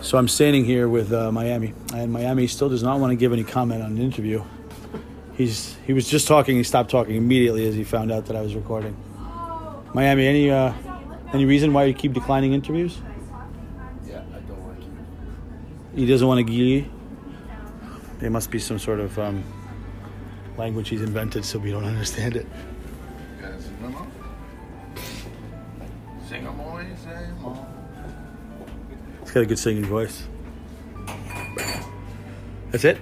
So I'm standing here with uh, Miami, and Miami still does not want to give any comment on an interview. He's he was just talking. He stopped talking immediately as he found out that I was recording. Miami, any uh, any reason why you keep declining interviews? Yeah, I don't like you. He doesn't want to give. There must be some sort of um, language he's invented, so we don't understand it. He's got a good singing voice. That's it.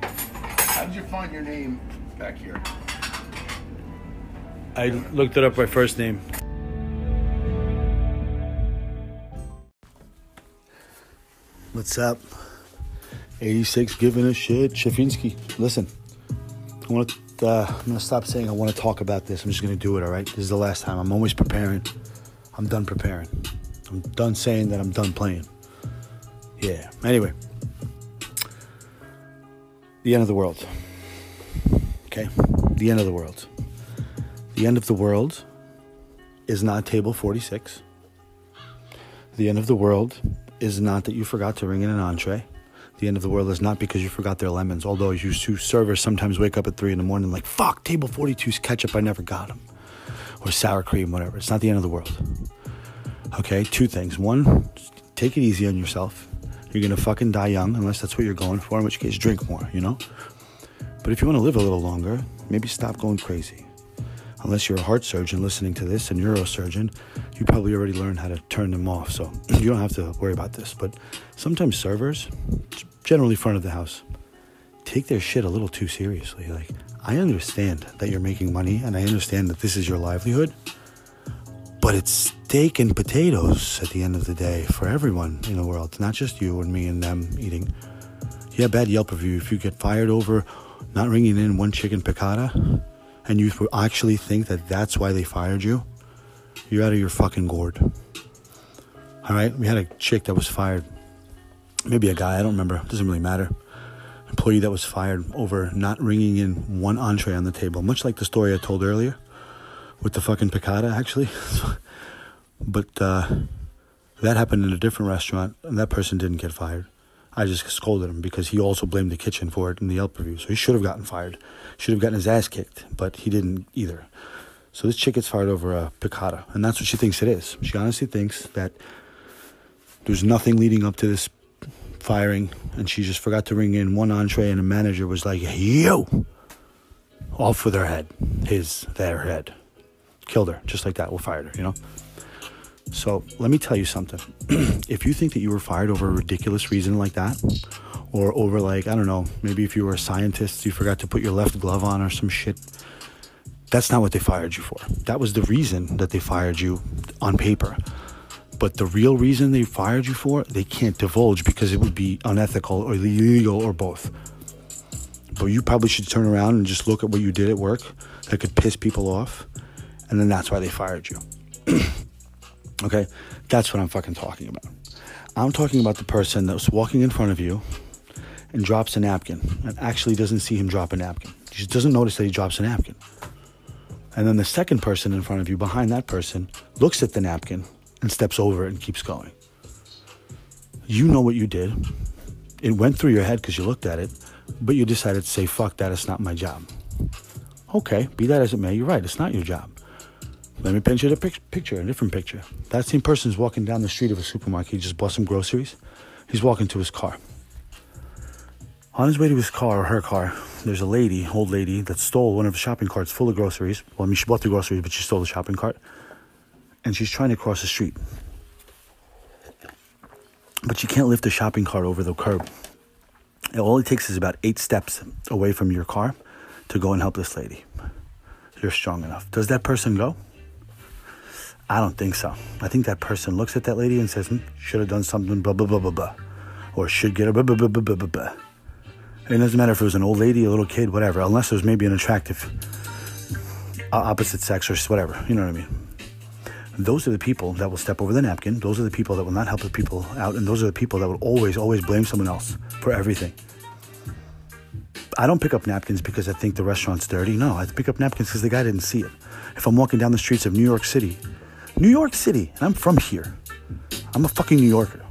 How did you find your name back here? I looked it up by first name. What's up? 86 giving a shit. Chefinski. Listen, I want to, uh, I'm going to stop saying I want to talk about this. I'm just going to do it, all right? This is the last time. I'm always preparing. I'm done preparing. I'm done saying that I'm done playing. Yeah. Anyway, the end of the world. Okay? The end of the world. The end of the world is not table 46. The end of the world is not that you forgot to ring in an entree. The end of the world is not because you forgot their lemons, although you servers sometimes wake up at 3 in the morning like, fuck, table 42's ketchup, I never got them. Or sour cream, whatever. It's not the end of the world. Okay, two things. One, take it easy on yourself. You're gonna fucking die young, unless that's what you're going for, in which case, drink more, you know? But if you wanna live a little longer, maybe stop going crazy unless you're a heart surgeon listening to this, a neurosurgeon, you probably already learned how to turn them off. So you don't have to worry about this. But sometimes servers, generally front of the house, take their shit a little too seriously. Like, I understand that you're making money and I understand that this is your livelihood, but it's steak and potatoes at the end of the day for everyone in the world, not just you and me and them eating. Yeah, bad Yelp review. If you get fired over not ringing in one chicken piccata, and you actually think that that's why they fired you, you're out of your fucking gourd. All right, we had a chick that was fired, maybe a guy, I don't remember, it doesn't really matter. Employee that was fired over not ringing in one entree on the table, much like the story I told earlier with the fucking piccata, actually. but uh, that happened in a different restaurant, and that person didn't get fired. I just scolded him because he also blamed the kitchen for it in the Yelp review. So he should have gotten fired. Should have gotten his ass kicked, but he didn't either. So this chick gets fired over a piccata, and that's what she thinks it is. She honestly thinks that there's nothing leading up to this firing, and she just forgot to ring in one entree, and the manager was like, "Yo!" Off with her head, his, their head, killed her just like that. We fired her, you know. So let me tell you something. if you think that you were fired over a ridiculous reason like that, or over like, I don't know, maybe if you were a scientist, you forgot to put your left glove on or some shit, that's not what they fired you for. That was the reason that they fired you on paper. But the real reason they fired you for, they can't divulge because it would be unethical or illegal or both. But you probably should turn around and just look at what you did at work that could piss people off. And then that's why they fired you. Okay? That's what I'm fucking talking about. I'm talking about the person that's walking in front of you and drops a napkin and actually doesn't see him drop a napkin. He just doesn't notice that he drops a napkin. And then the second person in front of you, behind that person, looks at the napkin and steps over it and keeps going. You know what you did. It went through your head because you looked at it, but you decided to say, fuck that, it's not my job. Okay, be that as it may, you're right, it's not your job. Let me paint you the pic- picture, a different picture. That same person is walking down the street of a supermarket. He just bought some groceries. He's walking to his car. On his way to his car or her car, there's a lady, old lady, that stole one of the shopping carts full of groceries. Well, I mean, she bought the groceries, but she stole the shopping cart. And she's trying to cross the street. But she can't lift the shopping cart over the curb. It takes is about eight steps away from your car to go and help this lady. You're strong enough. Does that person go? I don't think so. I think that person looks at that lady and says, hmm, should have done something, blah, blah, blah, blah, blah. Or should get a blah, blah, blah, blah, blah, blah, blah. It doesn't matter if it was an old lady, a little kid, whatever, unless it was maybe an attractive uh, opposite sex or whatever. You know what I mean? Those are the people that will step over the napkin. Those are the people that will not help the people out. And those are the people that will always, always blame someone else for everything. I don't pick up napkins because I think the restaurant's dirty. No, I pick up napkins because the guy didn't see it. If I'm walking down the streets of New York City New York City, and I'm from here. I'm a fucking New Yorker.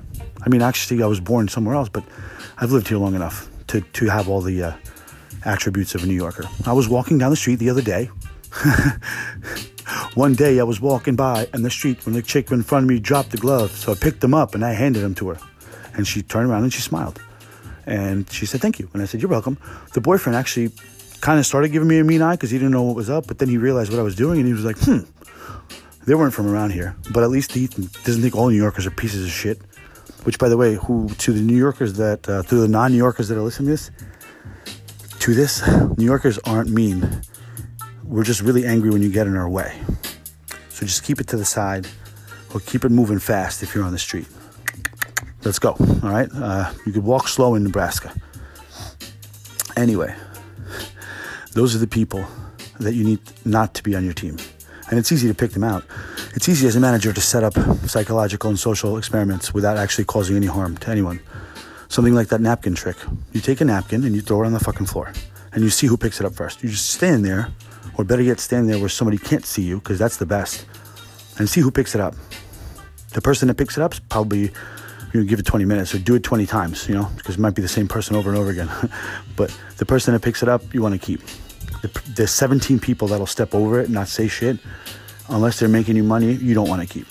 I mean, actually, I was born somewhere else, but I've lived here long enough to, to have all the uh, attributes of a New Yorker. I was walking down the street the other day. One day I was walking by in the street when the chick in front of me dropped the glove. So I picked them up and I handed them to her. And she turned around and she smiled. And she said, Thank you. And I said, You're welcome. The boyfriend actually kind of started giving me a mean eye because he didn't know what was up. But then he realized what I was doing and he was like, Hmm, they weren't from around here. But at least he doesn't think all New Yorkers are pieces of shit. Which, by the way, who to the New Yorkers that, uh, to the non New Yorkers that are listening to this, to this, New Yorkers aren't mean. We're just really angry when you get in our way. So just keep it to the side or keep it moving fast if you're on the street. Let's go. All right. Uh, you could walk slow in Nebraska. Anyway, those are the people that you need not to be on your team. And it's easy to pick them out. It's easy as a manager to set up psychological and social experiments without actually causing any harm to anyone. Something like that napkin trick. You take a napkin and you throw it on the fucking floor. And you see who picks it up first. You just stand there, or better yet, stand there where somebody can't see you, because that's the best, and see who picks it up. The person that picks it up is probably you know, give it 20 minutes or do it 20 times, you know, because it might be the same person over and over again. but the person that picks it up, you want to keep. The, the 17 people that'll step over it and not say shit, unless they're making you money, you don't want to keep.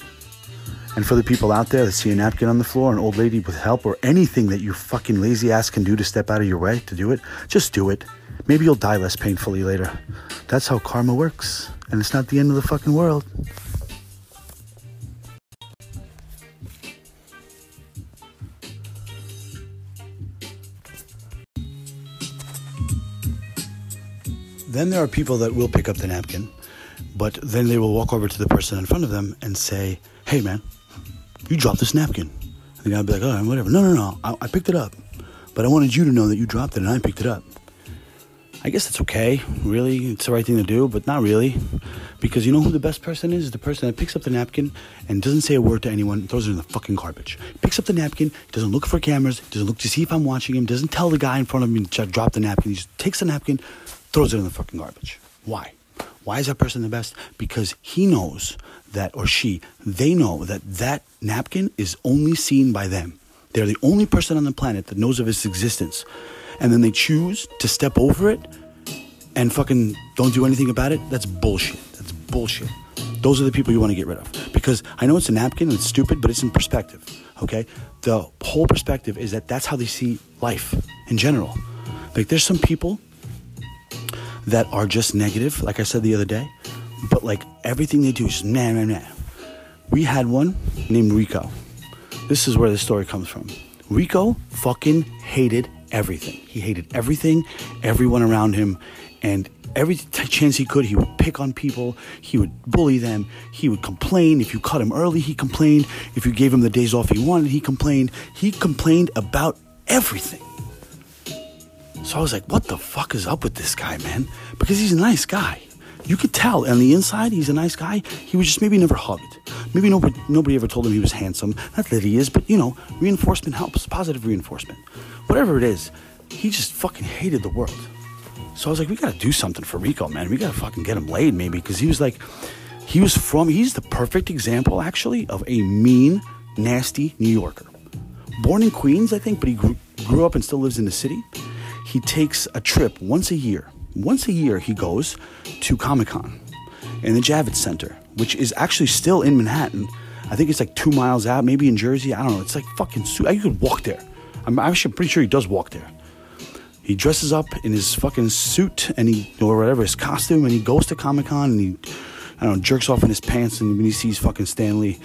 And for the people out there that see a napkin on the floor, an old lady with help, or anything that you fucking lazy ass can do to step out of your way to do it, just do it. Maybe you'll die less painfully later. That's how karma works. And it's not the end of the fucking world. Then there are people that will pick up the napkin, but then they will walk over to the person in front of them and say, Hey man, you dropped this napkin. And the guy will be like, Oh, whatever. No, no, no, I, I picked it up. But I wanted you to know that you dropped it and I picked it up. I guess it's okay, really. It's the right thing to do, but not really. Because you know who the best person is? The person that picks up the napkin and doesn't say a word to anyone, throws it in the fucking garbage. Picks up the napkin, doesn't look for cameras, doesn't look to see if I'm watching him, doesn't tell the guy in front of me to drop the napkin. He just takes the napkin, throws it in the fucking garbage. Why? Why is that person the best? Because he knows that, or she, they know that that napkin is only seen by them. They're the only person on the planet that knows of its existence. And then they choose to step over it and fucking don't do anything about it. That's bullshit. That's bullshit. Those are the people you want to get rid of. Because I know it's a napkin and it's stupid, but it's in perspective. Okay? The whole perspective is that that's how they see life in general. Like there's some people that are just negative, like I said the other day, but like everything they do is nah, nah, nah. We had one named Rico. This is where the story comes from. Rico fucking hated everything. He hated everything, everyone around him, and every t- chance he could, he would pick on people. He would bully them. He would complain. If you cut him early, he complained. If you gave him the days off he wanted, he complained. He complained about everything. So I was like, what the fuck is up with this guy, man? Because he's a nice guy. You could tell on the inside he's a nice guy. He was just maybe never hugged. Maybe nobody, nobody ever told him he was handsome. Not that he is, but you know, reinforcement helps. Positive reinforcement. Whatever it is, he just fucking hated the world. So I was like, we gotta do something for Rico, man. We gotta fucking get him laid, maybe. Because he was like, he was from, he's the perfect example, actually, of a mean, nasty New Yorker. Born in Queens, I think, but he grew, grew up and still lives in the city he takes a trip once a year. Once a year, he goes to Comic Con in the Javits Center, which is actually still in Manhattan. I think it's like two miles out, maybe in Jersey. I don't know. It's like fucking. Su- you could walk there. I'm actually pretty sure he does walk there. He dresses up in his fucking suit and he or whatever his costume, and he goes to Comic Con and he, I don't know, jerks off in his pants, and when he sees fucking Stan Lee,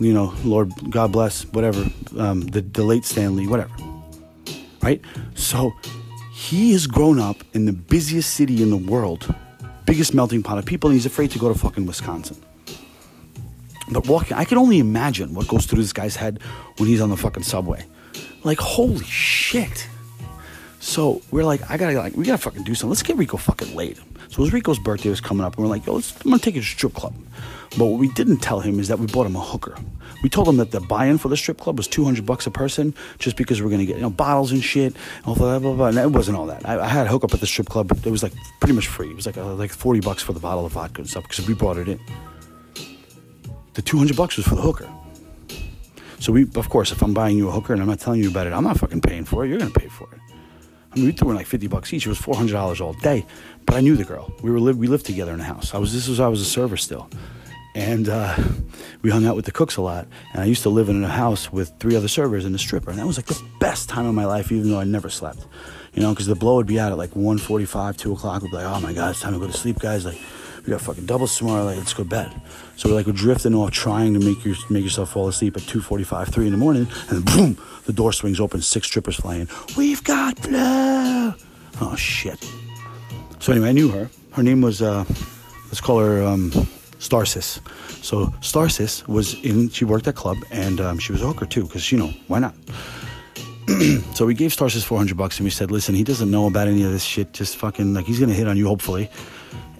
you know, Lord God bless, whatever, um, the the late Stan Lee, whatever. Right. So he has grown up in the busiest city in the world, biggest melting pot of people, and he's afraid to go to fucking Wisconsin. But walking, I can only imagine what goes through this guy's head when he's on the fucking subway. Like, holy shit. So we're like, I gotta like, we gotta fucking do something. Let's get Rico fucking laid. So it was Rico's birthday was coming up, and we're like, yo, let's, I'm gonna take you to strip club. But what we didn't tell him is that we bought him a hooker. We told him that the buy-in for the strip club was 200 bucks a person, just because we're gonna get you know bottles and shit, and blah blah blah. And it wasn't all that. I, I had a hookup at the strip club, but it was like pretty much free. It was like uh, like 40 bucks for the bottle of vodka and stuff because we brought it in. The 200 bucks was for the hooker. So we, of course, if I'm buying you a hooker and I'm not telling you about it, I'm not fucking paying for it. You're gonna pay for it. I mean, we threw in like 50 bucks each. It was $400 all day. But I knew the girl. We were li- we lived together in the house. I was this was I was a server still, and uh, we hung out with the cooks a lot. And I used to live in a house with three other servers and a stripper, and that was like the best time of my life, even though I never slept. You know, because the blow would be out at like 1.45, 2 o'clock. We'd be like, oh my god, it's time to go to sleep, guys. Like, we got fucking doubles tomorrow. Like, let's go to bed. So we're like we're drifting off, trying to make you make yourself fall asleep at 2:45, 3 in the morning, and boom, the door swings open, six strippers flying. We've got blow. Oh shit. So anyway, I knew her. Her name was uh, let's call her um, Starsis. So Starsis was in. She worked at club, and um, she was a hooker too, because you know why not. so we gave Starsis 400 bucks, and we said, listen, he doesn't know about any of this shit. Just fucking like he's gonna hit on you, hopefully,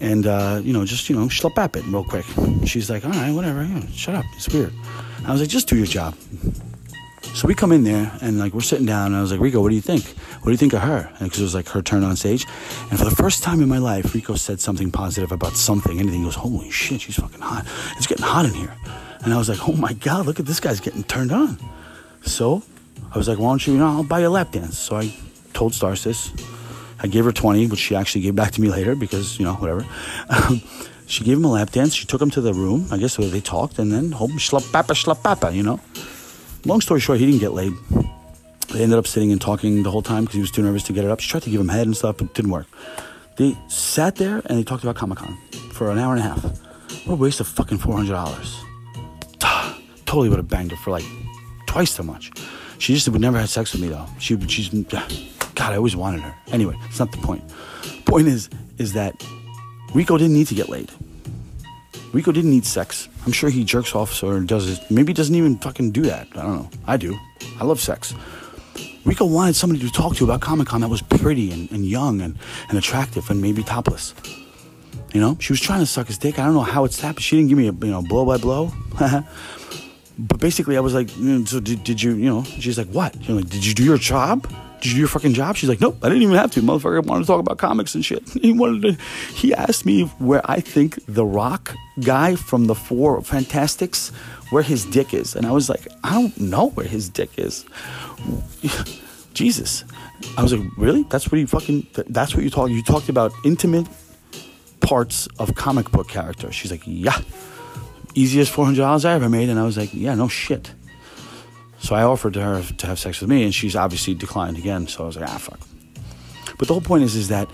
and uh, you know, just you know, schlep up it real quick. She's like, all right, whatever. Shut up. It's weird. I was like, just do your job. So we come in there and like we're sitting down and I was like, Rico, what do you think? What do you think of her? Because it was like her turn on stage. And for the first time in my life, Rico said something positive about something, anything. He goes, holy shit, she's fucking hot. It's getting hot in here. And I was like, oh my God, look at this guy's getting turned on. So I was like, why don't you, you know, I'll buy you a lap dance. So I told Starsis. I gave her 20, which she actually gave back to me later because, you know, whatever. Um, she gave him a lap dance. She took him to the room, I guess, they talked, and then home schlap papa, schlap papa, you know long story short, he didn't get laid. They ended up sitting and talking the whole time because he was too nervous to get it up. She tried to give him head and stuff, but it didn't work. They sat there and they talked about Comic Con for an hour and a half. What a waste of fucking four hundred dollars. totally would have banged her for like twice that much. She just would never have sex with me though. She she's God, I always wanted her. Anyway, it's not the point. Point is is that Rico didn't need to get laid. Rico didn't need sex. I'm sure he jerks off or does it. Maybe he doesn't even fucking do that. I don't know. I do. I love sex. Rico wanted somebody to talk to about Comic Con that was pretty and, and young and, and attractive and maybe topless. You know, she was trying to suck his dick. I don't know how it's happened. She didn't give me a you know blow by blow. but basically, I was like, mm, so did, did you you know? She's like, what? You're like, did you do your job? Did you do your fucking job? She's like, nope, I didn't even have to. Motherfucker wanted to talk about comics and shit. He wanted to, he asked me where I think the rock guy from the four Fantastics, where his dick is. And I was like, I don't know where his dick is. Jesus. I was like, really? That's what you fucking, that's what you talk, you talked about intimate parts of comic book characters. She's like, yeah. Easiest $400 I ever made. And I was like, yeah, no shit. So I offered to her to have sex with me, and she's obviously declined again. So I was like, ah, fuck. But the whole point is, is that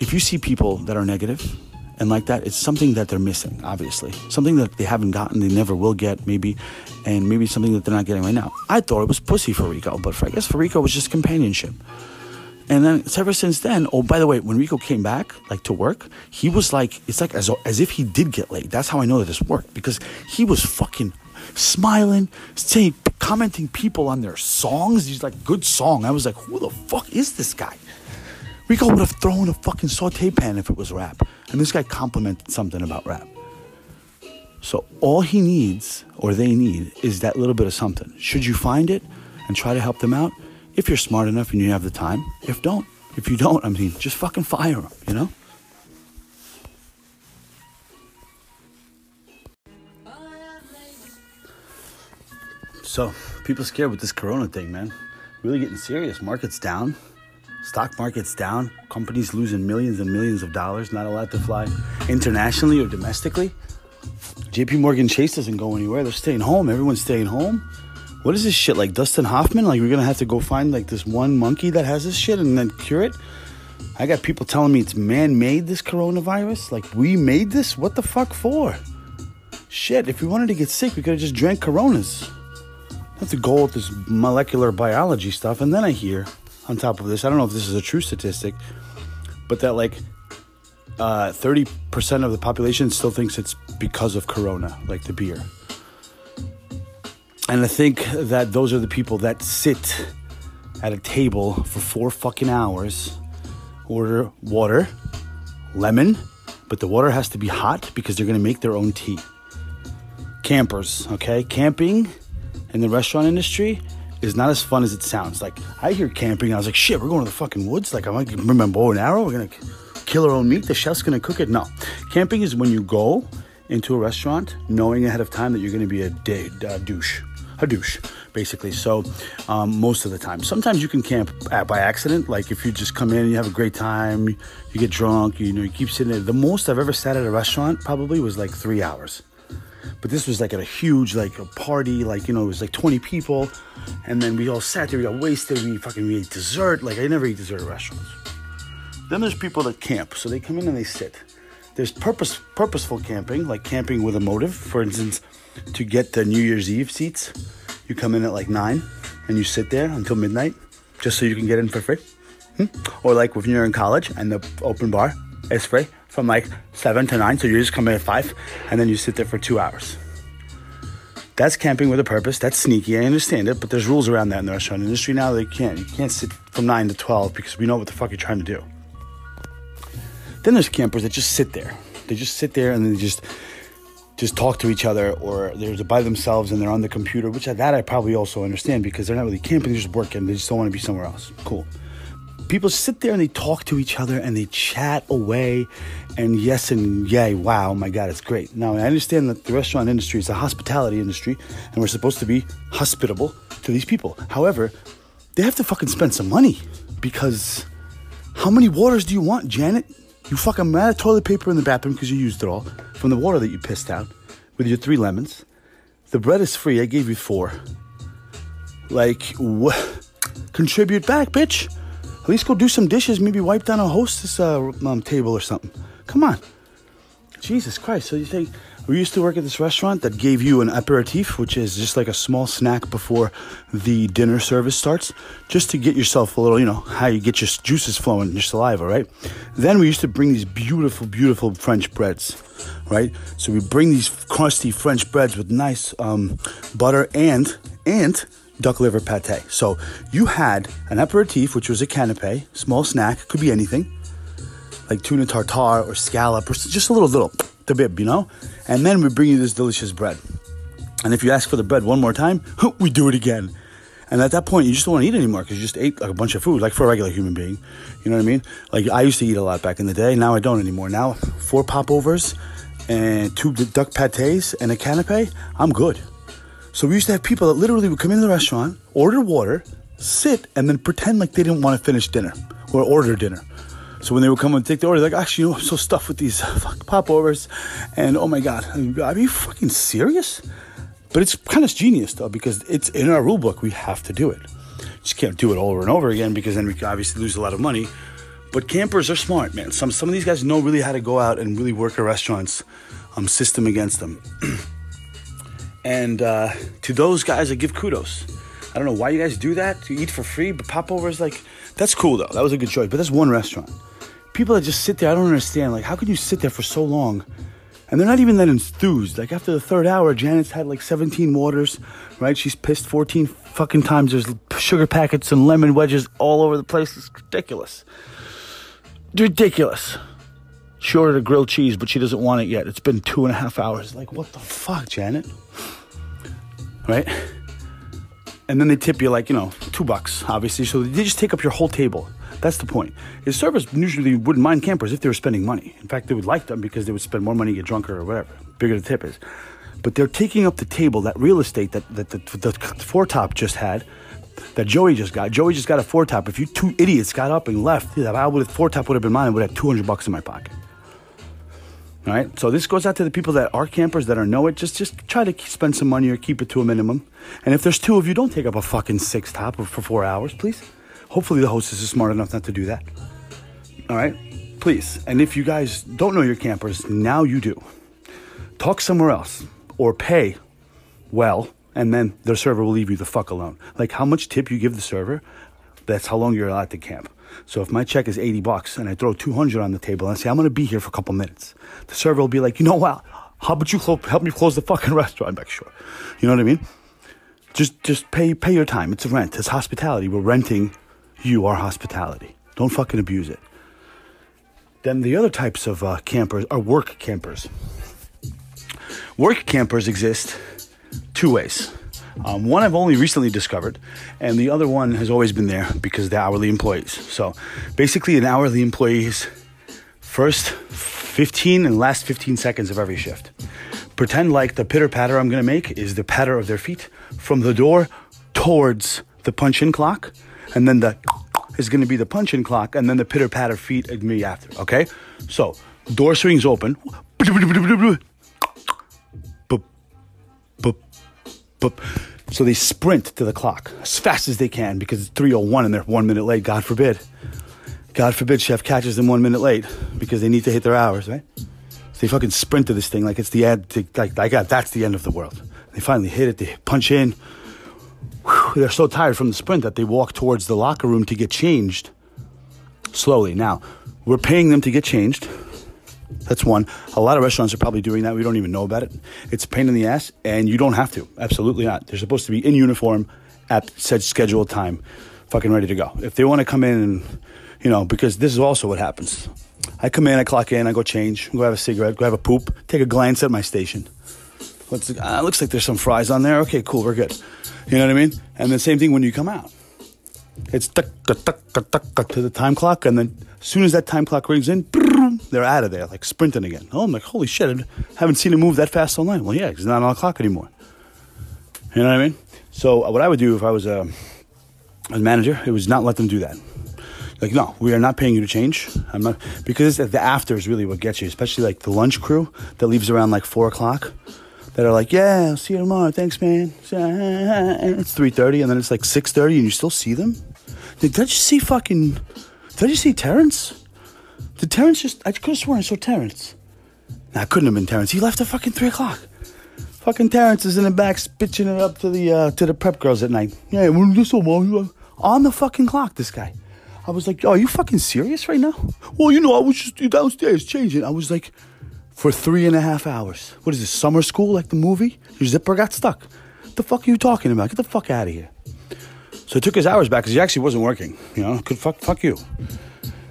if you see people that are negative and like that, it's something that they're missing, obviously. Something that they haven't gotten, they never will get, maybe, and maybe something that they're not getting right now. I thought it was pussy for Rico, but for, I guess for Rico, it was just companionship. And then ever since then, oh, by the way, when Rico came back, like to work, he was like, it's like as, as if he did get laid. That's how I know that this worked because he was fucking smiling, saying, commenting people on their songs. He's like, good song. I was like, who the fuck is this guy? Rico would have thrown a fucking saute pan if it was rap. And this guy complimented something about rap. So all he needs, or they need, is that little bit of something. Should you find it and try to help them out? If you're smart enough and you have the time. If don't, if you don't, I mean, just fucking fire them, you know? So, people scared with this corona thing, man. Really getting serious. Market's down. Stock market's down. Companies losing millions and millions of dollars, not allowed to fly internationally or domestically. JP Morgan Chase doesn't go anywhere. They're staying home. Everyone's staying home. What is this shit? Like Dustin Hoffman? Like we're gonna have to go find like this one monkey that has this shit and then cure it? I got people telling me it's man-made this coronavirus. Like we made this? What the fuck for? Shit, if we wanted to get sick, we could have just drank coronas. Have to go with this molecular biology stuff, and then I hear on top of this, I don't know if this is a true statistic, but that like uh, 30% of the population still thinks it's because of Corona, like the beer. And I think that those are the people that sit at a table for four fucking hours, order water, lemon, but the water has to be hot because they're gonna make their own tea. Campers, okay? Camping in the restaurant industry is not as fun as it sounds. Like I hear camping, I was like, shit, we're going to the fucking woods. Like I might bring my bow and arrow. We're gonna kill our own meat. The chef's gonna cook it. No, camping is when you go into a restaurant knowing ahead of time that you're gonna be a day, uh, douche. a douche, basically. So um, most of the time, sometimes you can camp at, by accident. Like if you just come in, and you have a great time, you get drunk, you know, you keep sitting there. The most I've ever sat at a restaurant probably was like three hours. But this was like at a huge like a party, like you know, it was like 20 people, and then we all sat there, we got wasted, we fucking we ate dessert. Like I never eat dessert at restaurants. Then there's people that camp, so they come in and they sit. There's purpose purposeful camping, like camping with a motive. For instance, to get the New Year's Eve seats, you come in at like nine and you sit there until midnight, just so you can get in for free. Hmm? Or like when you're in college and the open bar is free from like seven to nine, so you just come in at five and then you sit there for two hours. That's camping with a purpose. That's sneaky. I understand it, but there's rules around that in the restaurant industry now. They can't. You can't sit from nine to twelve because we know what the fuck you're trying to do. Then there's campers that just sit there. They just sit there and they just just talk to each other, or they're by themselves and they're on the computer. Which that I probably also understand because they're not really camping; they're just working. They just don't want to be somewhere else. Cool. People sit there and they talk to each other and they chat away, and yes and yay, wow, my God, it's great. Now I understand that the restaurant industry is a hospitality industry, and we're supposed to be hospitable to these people. However, they have to fucking spend some money because how many waters do you want, Janet? You fucking ran out of toilet paper in the bathroom because you used it all from the water that you pissed out with your three lemons. The bread is free. I gave you four. Like, what? Contribute back, bitch. At least go do some dishes. Maybe wipe down a hostess uh, um, table or something. Come on. Jesus Christ. So you think we used to work at this restaurant that gave you an aperitif, which is just like a small snack before the dinner service starts, just to get yourself a little, you know, how you get your juices flowing, your saliva, right? Then we used to bring these beautiful, beautiful French breads, right? So we bring these crusty French breads with nice um, butter and and duck liver pate. So you had an aperitif, which was a canapé, small snack, could be anything, like tuna tartare or scallop or just a little little the bib, you know? And then we bring you this delicious bread. And if you ask for the bread one more time, we do it again. And at that point, you just don't want to eat anymore because you just ate like a bunch of food, like for a regular human being. You know what I mean? Like I used to eat a lot back in the day. Now I don't anymore. Now four popovers and two duck pates and a canapé, I'm good. So we used to have people that literally would come into the restaurant, order water, sit, and then pretend like they didn't want to finish dinner or order dinner. So when they would come and take the order, like, actually, you know, I'm so stuffed with these fucking popovers, and oh my god, are you fucking serious? But it's kind of genius though because it's in our rule book. We have to do it. Just can't do it over and over again because then we obviously lose a lot of money. But campers are smart, man. Some some of these guys know really how to go out and really work a restaurant's um, system against them. and uh, to those guys, I give kudos. I don't know why you guys do that to eat for free, but popovers like that's cool though. That was a good choice. But that's one restaurant. People that just sit there, I don't understand. Like, how could you sit there for so long? And they're not even that enthused. Like after the third hour, Janet's had like 17 waters, right? She's pissed 14 fucking times. There's sugar packets and lemon wedges all over the place. It's ridiculous. Ridiculous. She ordered a grilled cheese, but she doesn't want it yet. It's been two and a half hours. Like, what the fuck, Janet? Right? And then they tip you like, you know, two bucks, obviously. So they just take up your whole table. That's the point. His servers usually wouldn't mind campers if they were spending money. In fact, they would like them because they would spend more money, get drunker, or whatever. Bigger the tip is. But they're taking up the table, that real estate that, that the, the, top just had, that Joey just got. Joey just got a four top. If you two idiots got up and left, I would four top would have been mine. I would have 200 bucks in my pocket. All right. So this goes out to the people that are campers that are know it. Just just try to spend some money or keep it to a minimum. And if there's two of you, don't take up a fucking six top for four hours, please. Hopefully the hostess is smart enough not to do that. All right. Please. And if you guys don't know your campers, now you do. Talk somewhere else or pay well, and then the server will leave you the fuck alone. Like how much tip you give the server, that's how long you're allowed to camp. So if my check is 80 bucks and I throw 200 on the table and I say, I'm going to be here for a couple minutes, the server will be like, you know what? How about you help me close the fucking restaurant? I'm like, sure. You know what I mean? Just, just pay, pay your time. It's a rent. It's hospitality. We're renting you our hospitality. Don't fucking abuse it. Then the other types of uh, campers are work campers. Work campers exist two ways. Um, one I've only recently discovered, and the other one has always been there because they're hourly employees. So basically, an hourly employee's first 15 and last 15 seconds of every shift. pretend like the pitter patter I'm gonna make is the patter of their feet from the door towards the punch in clock, and then the is gonna be the punch in clock, and then the pitter patter feet at me after. Okay, so door swings open. Boop, boop. So they sprint to the clock as fast as they can because it's 3:01 and they're one minute late. God forbid. God forbid chef catches them one minute late because they need to hit their hours, right? So they fucking sprint to this thing like it's the end. To, like got that's the end of the world. They finally hit it. They punch in. Whew, they're so tired from the sprint that they walk towards the locker room to get changed slowly. Now we're paying them to get changed. That's one. A lot of restaurants are probably doing that. We don't even know about it. It's a pain in the ass, and you don't have to. Absolutely not. They're supposed to be in uniform at said scheduled time, fucking ready to go. If they want to come in and, you know, because this is also what happens. I come in, I clock in, I go change, go have a cigarette, go have a poop, take a glance at my station. What's uh, looks like there's some fries on there. Okay, cool, we're good. You know what I mean? And the same thing when you come out. It's to the time clock, and then as soon as that time clock rings in, they're out of there, like sprinting again. Oh, I'm like, holy shit, I haven't seen it move that fast night. Well, yeah, it's not on the clock anymore. You know what I mean? So uh, what I would do if I was a, a manager, it was not let them do that. Like, no, we are not paying you to change. I'm not because the after is really what gets you, especially like the lunch crew that leaves around like four o'clock. That are like, yeah, I'll see you tomorrow. Thanks, man. It's three thirty, and then it's like six thirty, and you still see them. Did you see fucking? Did you see Terrence? Did Terrence just? I could have sworn I saw Terrence. Nah, it couldn't have been Terrence. He left at fucking three o'clock. Fucking Terrence is in the back, spitching it up to the uh, to the prep girls at night. Yeah, well, this one on the fucking clock. This guy. I was like, are you fucking serious right now? Well, you know, I was just downstairs changing. I was like, for three and a half hours. What is this, summer school like the movie? Your zipper got stuck. What the fuck are you talking about? Get the fuck out of here. So I took his hours back because he actually wasn't working. You know, could fuck, fuck you.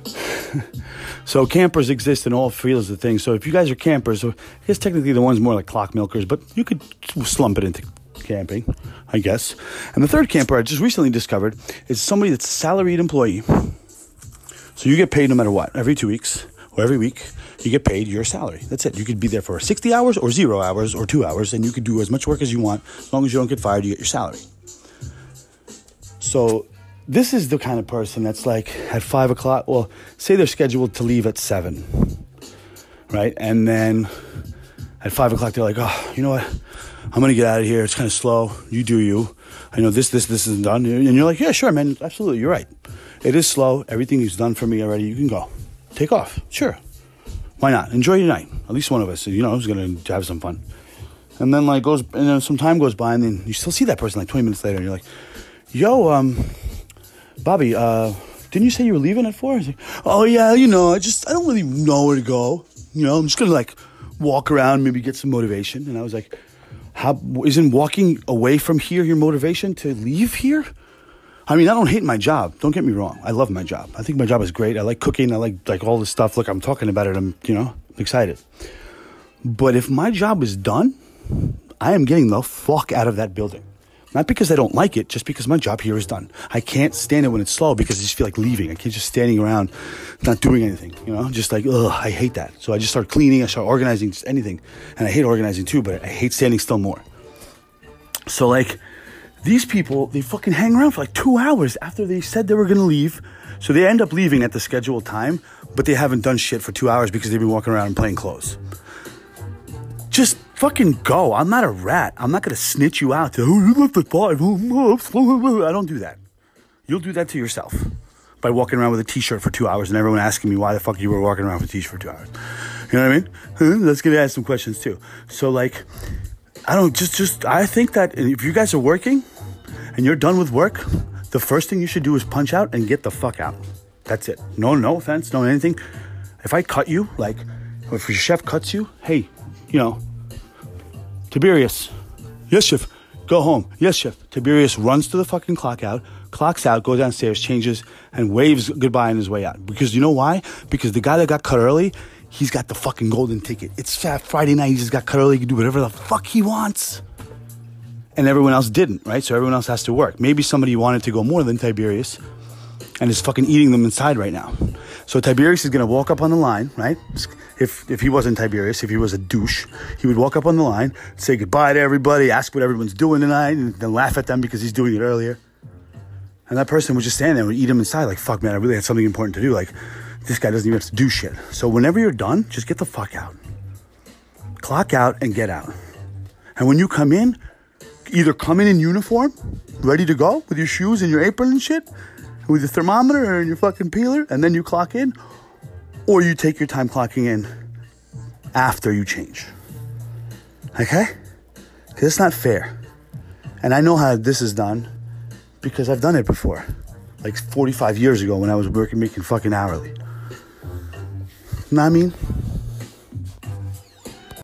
so campers exist in all fields of things. So if you guys are campers, so I guess technically the one's more like clock milkers, but you could slump it into camping, I guess. And the third camper I just recently discovered is somebody that's salaried employee. So you get paid no matter what, every two weeks or every week, you get paid your salary. That's it. You could be there for 60 hours or zero hours or two hours, and you could do as much work as you want. As long as you don't get fired, you get your salary. So this is the kind of person that's like at five o'clock. Well, say they're scheduled to leave at seven, right? And then at five o'clock, they're like, oh, you know what? I'm gonna get out of here. It's kind of slow. You do you. I know this, this, this isn't done. And you're like, yeah, sure, man. Absolutely, you're right. It is slow. Everything is done for me already. You can go. Take off. Sure. Why not? Enjoy your night. At least one of us, you know, is gonna have some fun. And then like goes, and then some time goes by, and then you still see that person like 20 minutes later, and you're like, yo, um, Bobby, uh, didn't you say you were leaving at four? Like, oh yeah, you know, I just I don't really know where to go. You know, I'm just gonna like walk around, maybe get some motivation. And I was like, how isn't walking away from here your motivation to leave here? I mean, I don't hate my job. Don't get me wrong. I love my job. I think my job is great. I like cooking. I like like all this stuff. Look, I'm talking about it. I'm you know excited. But if my job is done, I am getting the fuck out of that building. Not because I don't like it, just because my job here is done. I can't stand it when it's slow because I just feel like leaving. I can't just standing around, not doing anything. You know, just like ugh, I hate that. So I just start cleaning. I start organizing, just anything. And I hate organizing too, but I hate standing still more. So like these people, they fucking hang around for like two hours after they said they were gonna leave. So they end up leaving at the scheduled time, but they haven't done shit for two hours because they've been walking around and playing clothes. Just fucking go. I'm not a rat. I'm not gonna snitch you out to, oh, you left at five. Oh, I don't do that. You'll do that to yourself by walking around with a t-shirt for two hours and everyone asking me why the fuck you were walking around with a t-shirt for two hours. You know what I mean? Hmm, let's get to ask some questions too. So like, I don't just just I think that if you guys are working and you're done with work, the first thing you should do is punch out and get the fuck out. That's it. No, no offense, no anything. If I cut you, like if your chef cuts you, hey, you know, Tiberius. Yes, chef. Go home. Yes, chef. Tiberius runs to the fucking clock out, clocks out, goes downstairs, changes, and waves goodbye on his way out. Because you know why? Because the guy that got cut early, he's got the fucking golden ticket. It's Friday night. He just got cut early. He can do whatever the fuck he wants. And everyone else didn't, right? So everyone else has to work. Maybe somebody wanted to go more than Tiberius and is fucking eating them inside right now. So Tiberius is gonna walk up on the line, right? If if he wasn't Tiberius, if he was a douche, he would walk up on the line, say goodbye to everybody, ask what everyone's doing tonight, and then laugh at them because he's doing it earlier. And that person would just stand there and would eat him inside, like, fuck man, I really had something important to do. Like, this guy doesn't even have to do shit. So whenever you're done, just get the fuck out. Clock out and get out. And when you come in, either come in in uniform, ready to go with your shoes and your apron and shit, with your thermometer and your fucking peeler, and then you clock in, or you take your time clocking in after you change. Okay? Because it's not fair. And I know how this is done because I've done it before. Like 45 years ago when I was working making fucking hourly. You Know what I mean?